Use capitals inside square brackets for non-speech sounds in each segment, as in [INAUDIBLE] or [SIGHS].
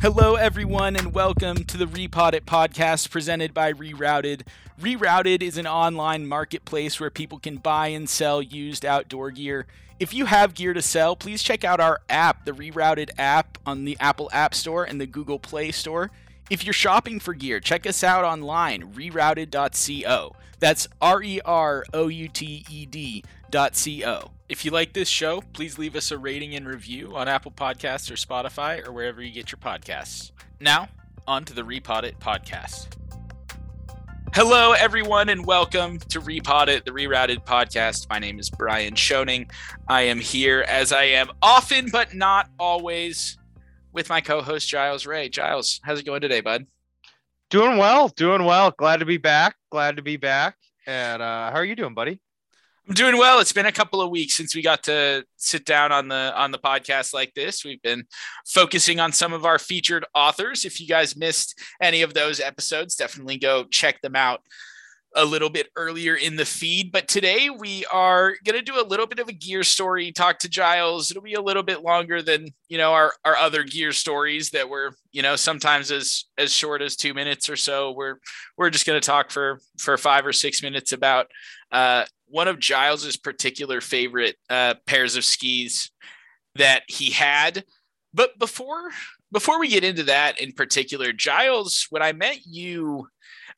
Hello, everyone, and welcome to the Repod podcast presented by Rerouted. Rerouted is an online marketplace where people can buy and sell used outdoor gear. If you have gear to sell, please check out our app, the Rerouted app, on the Apple App Store and the Google Play Store. If you're shopping for gear, check us out online, rerouted.co. That's R E R O U T E D.co. If you like this show, please leave us a rating and review on Apple Podcasts or Spotify or wherever you get your podcasts. Now, on to the Repod It podcast. Hello, everyone, and welcome to Repod It, the Rerouted podcast. My name is Brian Schoening. I am here as I am often, but not always, with my co host, Giles Ray. Giles, how's it going today, bud? Doing well, doing well. Glad to be back. Glad to be back. And uh, how are you doing, buddy? I'm doing well. It's been a couple of weeks since we got to sit down on the on the podcast like this. We've been focusing on some of our featured authors. If you guys missed any of those episodes, definitely go check them out a little bit earlier in the feed. But today we are going to do a little bit of a gear story, talk to Giles. It'll be a little bit longer than, you know, our, our other gear stories that were, you know, sometimes as, as short as two minutes or so. We're, we're just going to talk for, for five or six minutes about, uh, one of Giles's particular favorite, uh, pairs of skis that he had. But before, before we get into that in particular, Giles, when I met you,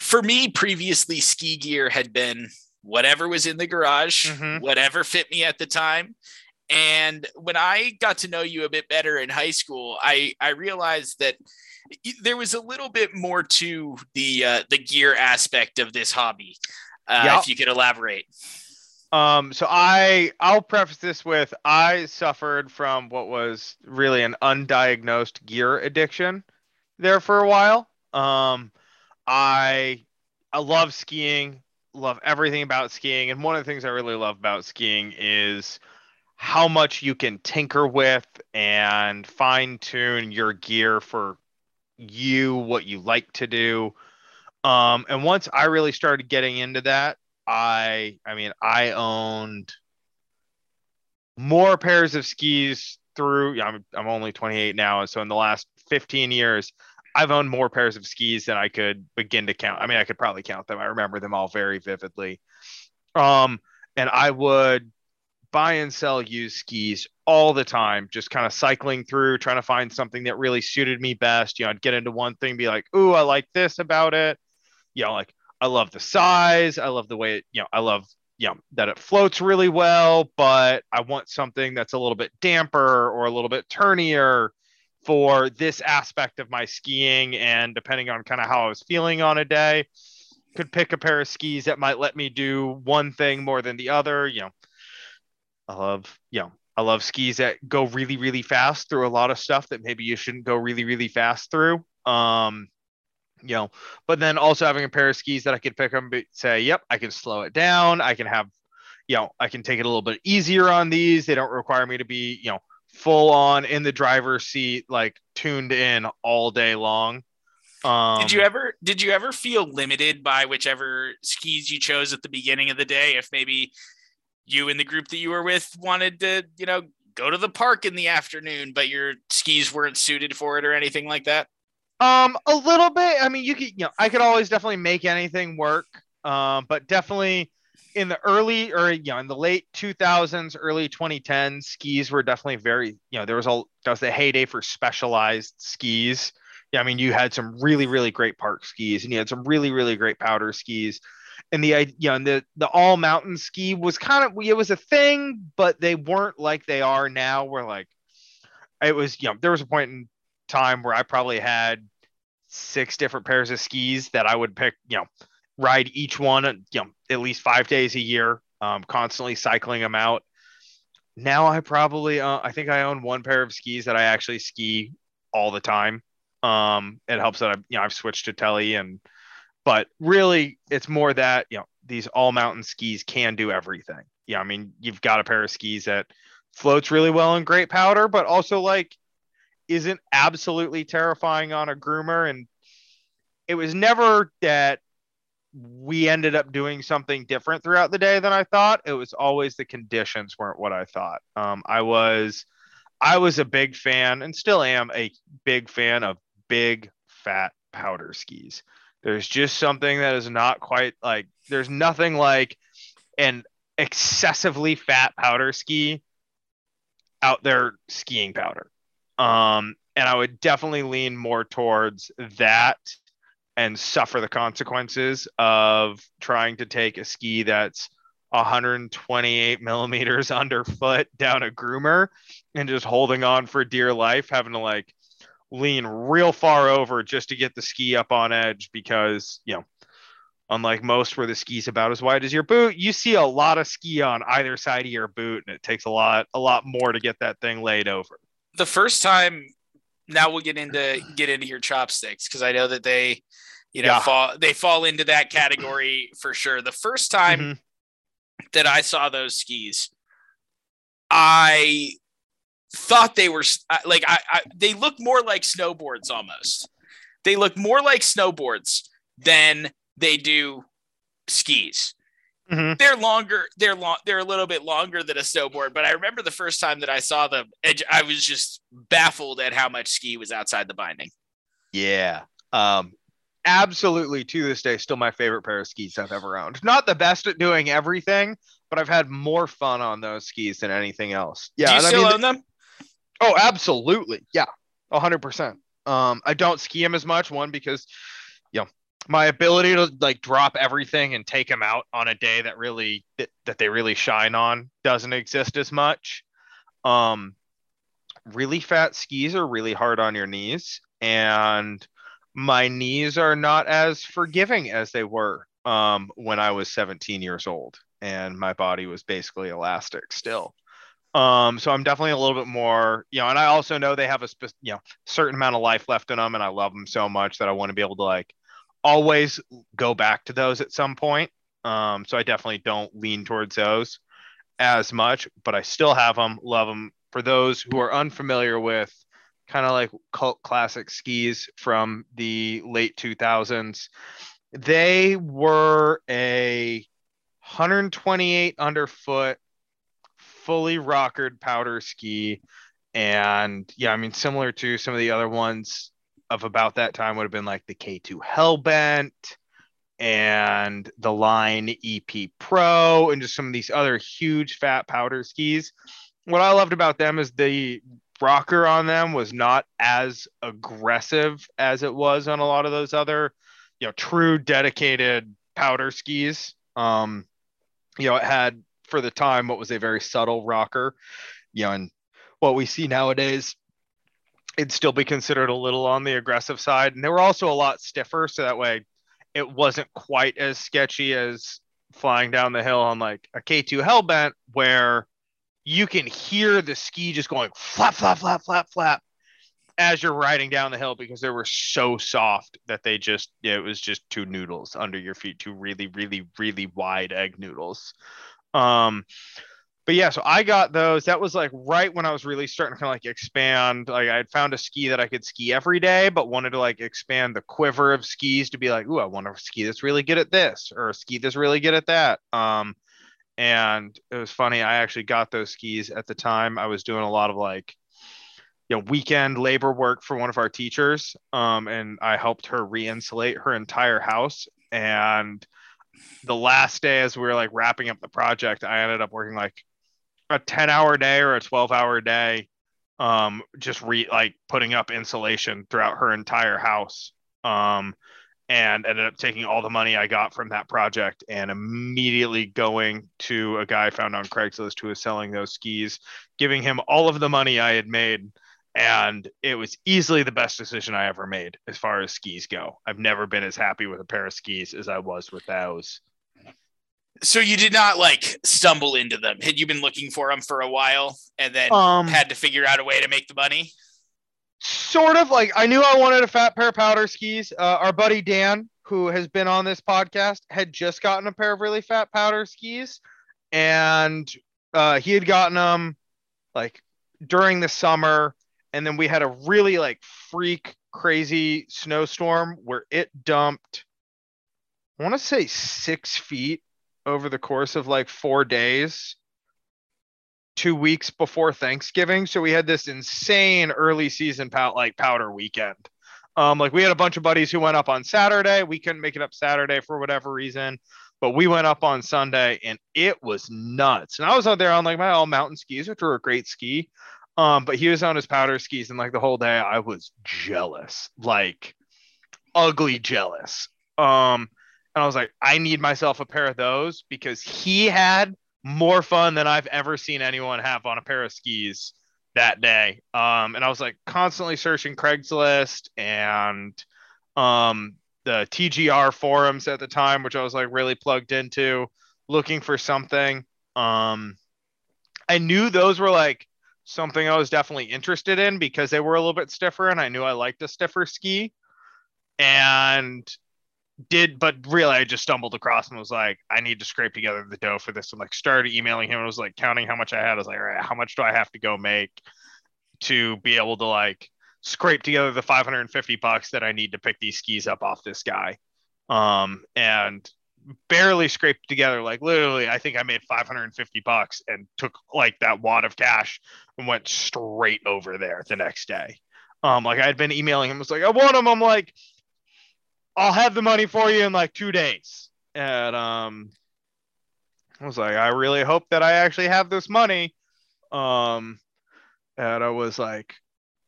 for me, previously ski gear had been whatever was in the garage, mm-hmm. whatever fit me at the time. And when I got to know you a bit better in high school, I I realized that there was a little bit more to the uh, the gear aspect of this hobby. Uh, yep. If you could elaborate. Um, so I I'll preface this with I suffered from what was really an undiagnosed gear addiction there for a while. Um, I I love skiing, love everything about skiing, and one of the things I really love about skiing is how much you can tinker with and fine tune your gear for you, what you like to do. Um, and once I really started getting into that, I I mean I owned more pairs of skis through I'm I'm only 28 now so in the last 15 years I've owned more pairs of skis than I could begin to count. I mean, I could probably count them. I remember them all very vividly. Um, and I would buy and sell used skis all the time, just kind of cycling through, trying to find something that really suited me best. You know, I'd get into one thing, be like, "Ooh, I like this about it." You know, like I love the size, I love the way it, you know, I love you know that it floats really well, but I want something that's a little bit damper or a little bit turnier for this aspect of my skiing and depending on kind of how I was feeling on a day could pick a pair of skis that might let me do one thing more than the other you know. I love you know I love skis that go really really fast through a lot of stuff that maybe you shouldn't go really really fast through um you know. But then also having a pair of skis that I could pick up and say yep I can slow it down. I can have you know I can take it a little bit easier on these. They don't require me to be you know full on in the driver's seat, like tuned in all day long. Um, did you ever did you ever feel limited by whichever skis you chose at the beginning of the day? If maybe you and the group that you were with wanted to, you know, go to the park in the afternoon, but your skis weren't suited for it or anything like that? Um, a little bit. I mean, you could, you know, I could always definitely make anything work. Um, but definitely in the early or you know in the late 2000s early 2010s skis were definitely very you know there was a that was the heyday for specialized skis. Yeah i mean you had some really really great park skis and you had some really really great powder skis. And the you know the the all mountain ski was kind of it was a thing but they weren't like they are now where like it was you know there was a point in time where i probably had six different pairs of skis that i would pick you know ride each one, you know, at least five days a year, um, constantly cycling them out. Now I probably, uh, I think I own one pair of skis that I actually ski all the time. Um, it helps that I've, you know, I've switched to tele and, but really it's more that, you know, these all mountain skis can do everything. Yeah. I mean, you've got a pair of skis that floats really well in great powder, but also like isn't absolutely terrifying on a groomer. And it was never that we ended up doing something different throughout the day than I thought. It was always the conditions weren't what I thought. Um, I was, I was a big fan and still am a big fan of big fat powder skis. There's just something that is not quite like there's nothing like an excessively fat powder ski out there skiing powder. Um, and I would definitely lean more towards that and suffer the consequences of trying to take a ski that's 128 millimeters [LAUGHS] underfoot down a groomer and just holding on for dear life, having to like lean real far over just to get the ski up on edge because, you know, unlike most where the ski's about as wide as your boot, you see a lot of ski on either side of your boot and it takes a lot a lot more to get that thing laid over. The first time now we'll get into get into your chopsticks because I know that they you know yeah. fall they fall into that category for sure. The first time mm-hmm. that I saw those skis, I thought they were like I, I they look more like snowboards almost. They look more like snowboards than they do skis. Mm-hmm. They're longer. They're long. They're a little bit longer than a snowboard. But I remember the first time that I saw them, I was just baffled at how much ski was outside the binding. Yeah, um, absolutely. To this day, still my favorite pair of skis I've ever owned. Not the best at doing everything, but I've had more fun on those skis than anything else. Yeah, Do you still I mean, own them? Oh, absolutely. Yeah, hundred percent. Um, I don't ski them as much. One because, you know, my ability to like drop everything and take them out on a day that really that, that they really shine on doesn't exist as much. Um, really fat skis are really hard on your knees, and my knees are not as forgiving as they were um, when I was 17 years old, and my body was basically elastic still. Um, so I'm definitely a little bit more, you know, and I also know they have a spe- you know certain amount of life left in them, and I love them so much that I want to be able to like always go back to those at some point. Um, so I definitely don't lean towards those as much, but I still have them, love them. For those who are unfamiliar with kind of like cult classic skis from the late 2000s, they were a 128 underfoot fully rockered powder ski. And yeah, I mean, similar to some of the other ones of about that time would have been like the K2 Hellbent and the Line EP Pro and just some of these other huge fat powder skis. What I loved about them is the rocker on them was not as aggressive as it was on a lot of those other, you know, true dedicated powder skis. Um, you know, it had for the time what was a very subtle rocker, you know, and what we see nowadays, it'd still be considered a little on the aggressive side. And they were also a lot stiffer, so that way it wasn't quite as sketchy as flying down the hill on like a K2 Hellbent, where you can hear the ski just going flap, flap, flap, flap, flap as you're riding down the hill because they were so soft that they just yeah, it was just two noodles under your feet, two really, really, really wide egg noodles. Um, but yeah, so I got those. That was like right when I was really starting to kind of like expand. Like I had found a ski that I could ski every day, but wanted to like expand the quiver of skis to be like, ooh, I want a ski that's really good at this or a ski that's really good at that. Um, and it was funny. I actually got those skis at the time. I was doing a lot of like, you know, weekend labor work for one of our teachers. Um, and I helped her re-insulate her entire house. And the last day as we were like wrapping up the project, I ended up working like a 10 hour day or a 12 hour day um just re like putting up insulation throughout her entire house um and ended up taking all the money I got from that project and immediately going to a guy I found on Craigslist who was selling those skis, giving him all of the money I had made. And it was easily the best decision I ever made as far as skis go. I've never been as happy with a pair of skis as I was with those. So you did not like stumble into them. Had you been looking for them for a while and then um, had to figure out a way to make the money? Sort of like I knew I wanted a fat pair of powder skis. Uh, our buddy Dan, who has been on this podcast, had just gotten a pair of really fat powder skis, and uh, he had gotten them like during the summer, and then we had a really like freak crazy snowstorm where it dumped. I want to say six feet over the course of like four days, two weeks before Thanksgiving. So we had this insane early season pow- like powder weekend. Um, like we had a bunch of buddies who went up on Saturday. We couldn't make it up Saturday for whatever reason, but we went up on Sunday and it was nuts. And I was out there on like my all mountain skis, which were a great ski. Um, but he was on his powder skis and like the whole day I was jealous, like ugly jealous. Um, and I was like, I need myself a pair of those because he had more fun than I've ever seen anyone have on a pair of skis that day. Um, and I was like constantly searching Craigslist and um, the TGR forums at the time, which I was like really plugged into, looking for something. Um, I knew those were like something I was definitely interested in because they were a little bit stiffer, and I knew I liked a stiffer ski. And did but really I just stumbled across and was like, I need to scrape together the dough for this. And like started emailing him and was like counting how much I had. I was like, all right, how much do I have to go make to be able to like scrape together the 550 bucks that I need to pick these skis up off this guy. Um and barely scraped together like literally I think I made 550 bucks and took like that wad of cash and went straight over there the next day. Um like I had been emailing him was like I want them I'm like I'll have the money for you in like two days. And um, I was like, I really hope that I actually have this money. Um, and I was like,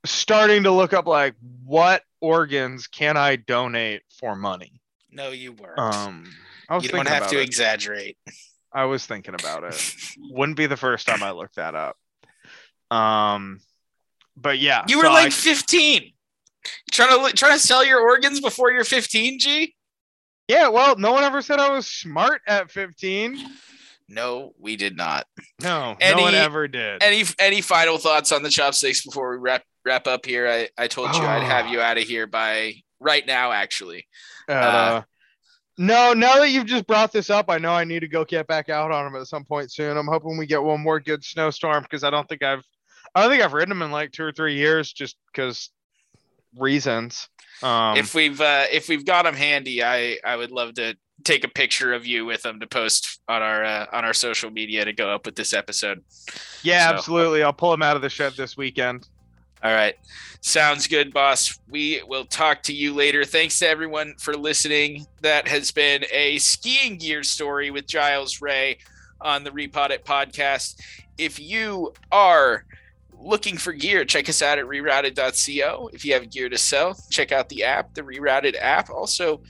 starting to look up like what organs can I donate for money? No, you weren't. Um, I was you don't have to it. exaggerate. I was thinking about it. [LAUGHS] Wouldn't be the first time I looked that up. Um, but yeah, you were so like I, 15 trying to trying to sell your organs before you're 15, G? Yeah, well, no one ever said I was smart at 15. No, we did not. No, any, no one ever did. Any any final thoughts on the chopsticks before we wrap wrap up here? I, I told you oh. I'd have you [SIGHS] out of here by right now, actually. Uh, uh, no, now that you've just brought this up, I know I need to go get back out on them at some point soon. I'm hoping we get one more good snowstorm because I don't think I've I don't think I've ridden them in like two or three years just because reasons. Um, if we've uh, if we've got them handy, I I would love to take a picture of you with them to post on our uh, on our social media to go up with this episode. Yeah, so. absolutely. I'll pull them out of the shed this weekend. All right. Sounds good, boss. We will talk to you later. Thanks to everyone for listening. That has been a skiing gear story with Giles Ray on the Repod It podcast. If you are looking for gear, check us out at rerouted.co. If you have gear to sell, check out the app, the Rerouted app. Also,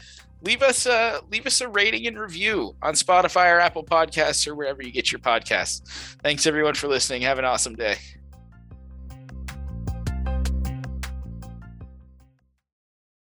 leave us a leave us a rating and review on Spotify or Apple Podcasts or wherever you get your podcasts. Thanks everyone for listening. Have an awesome day.